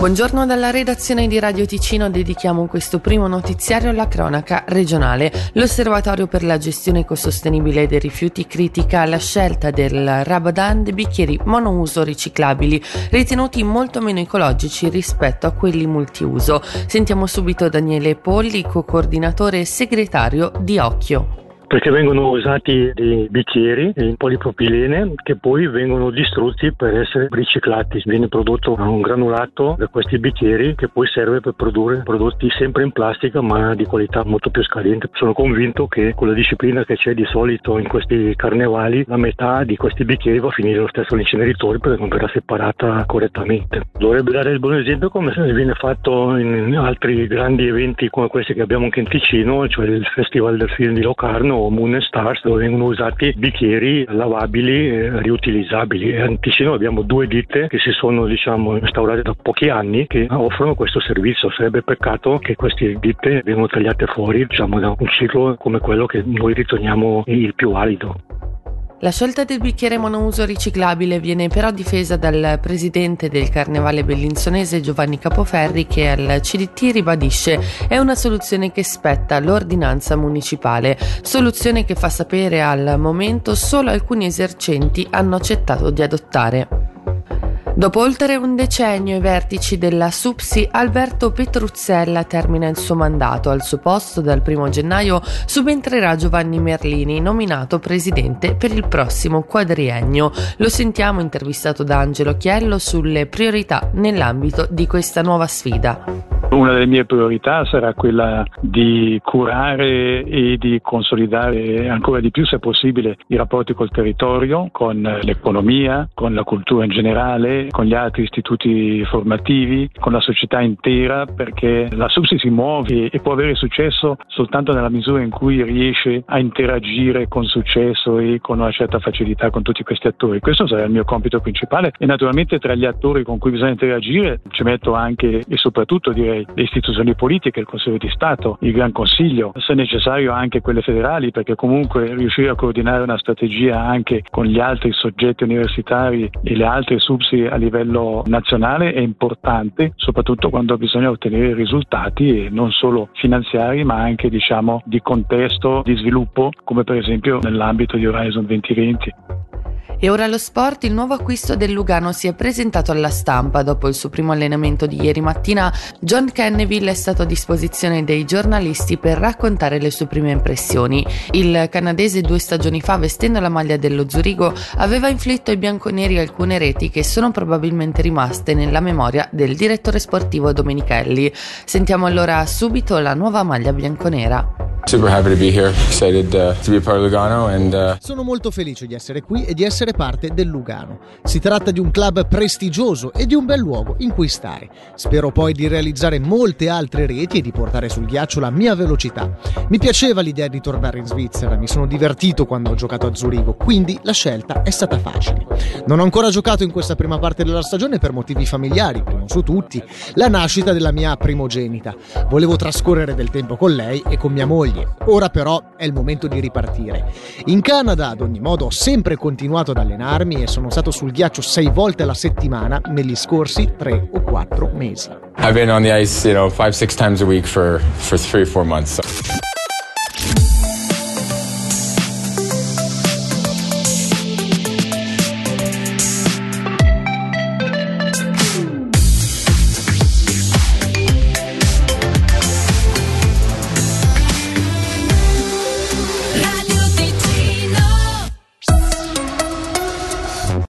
Buongiorno dalla redazione di Radio Ticino, dedichiamo questo primo notiziario alla cronaca regionale. L'Osservatorio per la gestione ecosostenibile dei rifiuti critica la scelta del Rabadan dei bicchieri monouso riciclabili, ritenuti molto meno ecologici rispetto a quelli multiuso. Sentiamo subito Daniele Polli, co-coordinatore e segretario di Occhio perché vengono usati dei bicchieri in polipropilene che poi vengono distrutti per essere riciclati. Viene prodotto un granulato da questi bicchieri che poi serve per produrre prodotti sempre in plastica ma di qualità molto più scadente. Sono convinto che con la disciplina che c'è di solito in questi carnevali la metà di questi bicchieri va a finire lo stesso all'inceneritore perché non verrà separata correttamente. Dovrebbe dare il buon esempio come viene fatto in altri grandi eventi come questi che abbiamo anche in Ticino, cioè il Festival del Film di Locarno Moon Stars dove vengono usati bicchieri lavabili e riutilizzabili. E a Ticino abbiamo due ditte che si sono diciamo, instaurate da pochi anni che offrono questo servizio. Sarebbe peccato che queste ditte vengano tagliate fuori diciamo, da un ciclo come quello che noi riteniamo il più valido. La scelta del bicchiere monouso riciclabile viene però difesa dal presidente del Carnevale bellinzonese Giovanni Capoferri che al CDT ribadisce è una soluzione che spetta all'ordinanza municipale, soluzione che fa sapere al momento solo alcuni esercenti hanno accettato di adottare. Dopo oltre un decennio i vertici della SUPSI, Alberto Petruzzella termina il suo mandato. Al suo posto dal 1 gennaio subentrerà Giovanni Merlini, nominato presidente per il prossimo quadriennio. Lo sentiamo intervistato da Angelo Chiello sulle priorità nell'ambito di questa nuova sfida. Una delle mie priorità sarà quella di curare e di consolidare ancora di più, se possibile, i rapporti col territorio, con l'economia, con la cultura in generale, con gli altri istituti formativi, con la società intera, perché la SUBSI si muove e può avere successo soltanto nella misura in cui riesce a interagire con successo e con una certa facilità con tutti questi attori. Questo sarà il mio compito principale e naturalmente tra gli attori con cui bisogna interagire ci metto anche e soprattutto direi le istituzioni politiche, il Consiglio di Stato, il Gran Consiglio, se necessario anche quelle federali, perché comunque riuscire a coordinare una strategia anche con gli altri soggetti universitari e le altre subsi a livello nazionale è importante, soprattutto quando bisogna ottenere risultati non solo finanziari ma anche diciamo di contesto, di sviluppo, come per esempio nell'ambito di Horizon 2020. E ora lo sport, il nuovo acquisto del Lugano si è presentato alla stampa. Dopo il suo primo allenamento di ieri mattina, John Kenneville è stato a disposizione dei giornalisti per raccontare le sue prime impressioni. Il canadese due stagioni fa, vestendo la maglia dello Zurigo, aveva inflitto ai bianconeri alcune reti che sono probabilmente rimaste nella memoria del direttore sportivo Domenichelli. Sentiamo allora subito la nuova maglia bianconera. Sono molto felice di essere qui e di essere parte del Lugano. Si tratta di un club prestigioso e di un bel luogo in cui stare. Spero poi di realizzare molte altre reti e di portare sul ghiaccio la mia velocità. Mi piaceva l'idea di tornare in Svizzera, mi sono divertito quando ho giocato a Zurigo, quindi la scelta è stata facile. Non ho ancora giocato in questa prima parte della stagione per motivi familiari, primo su tutti, la nascita della mia primogenita. Volevo trascorrere del tempo con lei e con mia moglie serie. Ora però è il momento di ripartire. In Canada, ad ogni modo, ho sempre continuato ad allenarmi e sono stato sul ghiaccio sei volte alla settimana negli scorsi tre o quattro mesi. I've been on the ice, you know, five, six times a week for, for three, four months.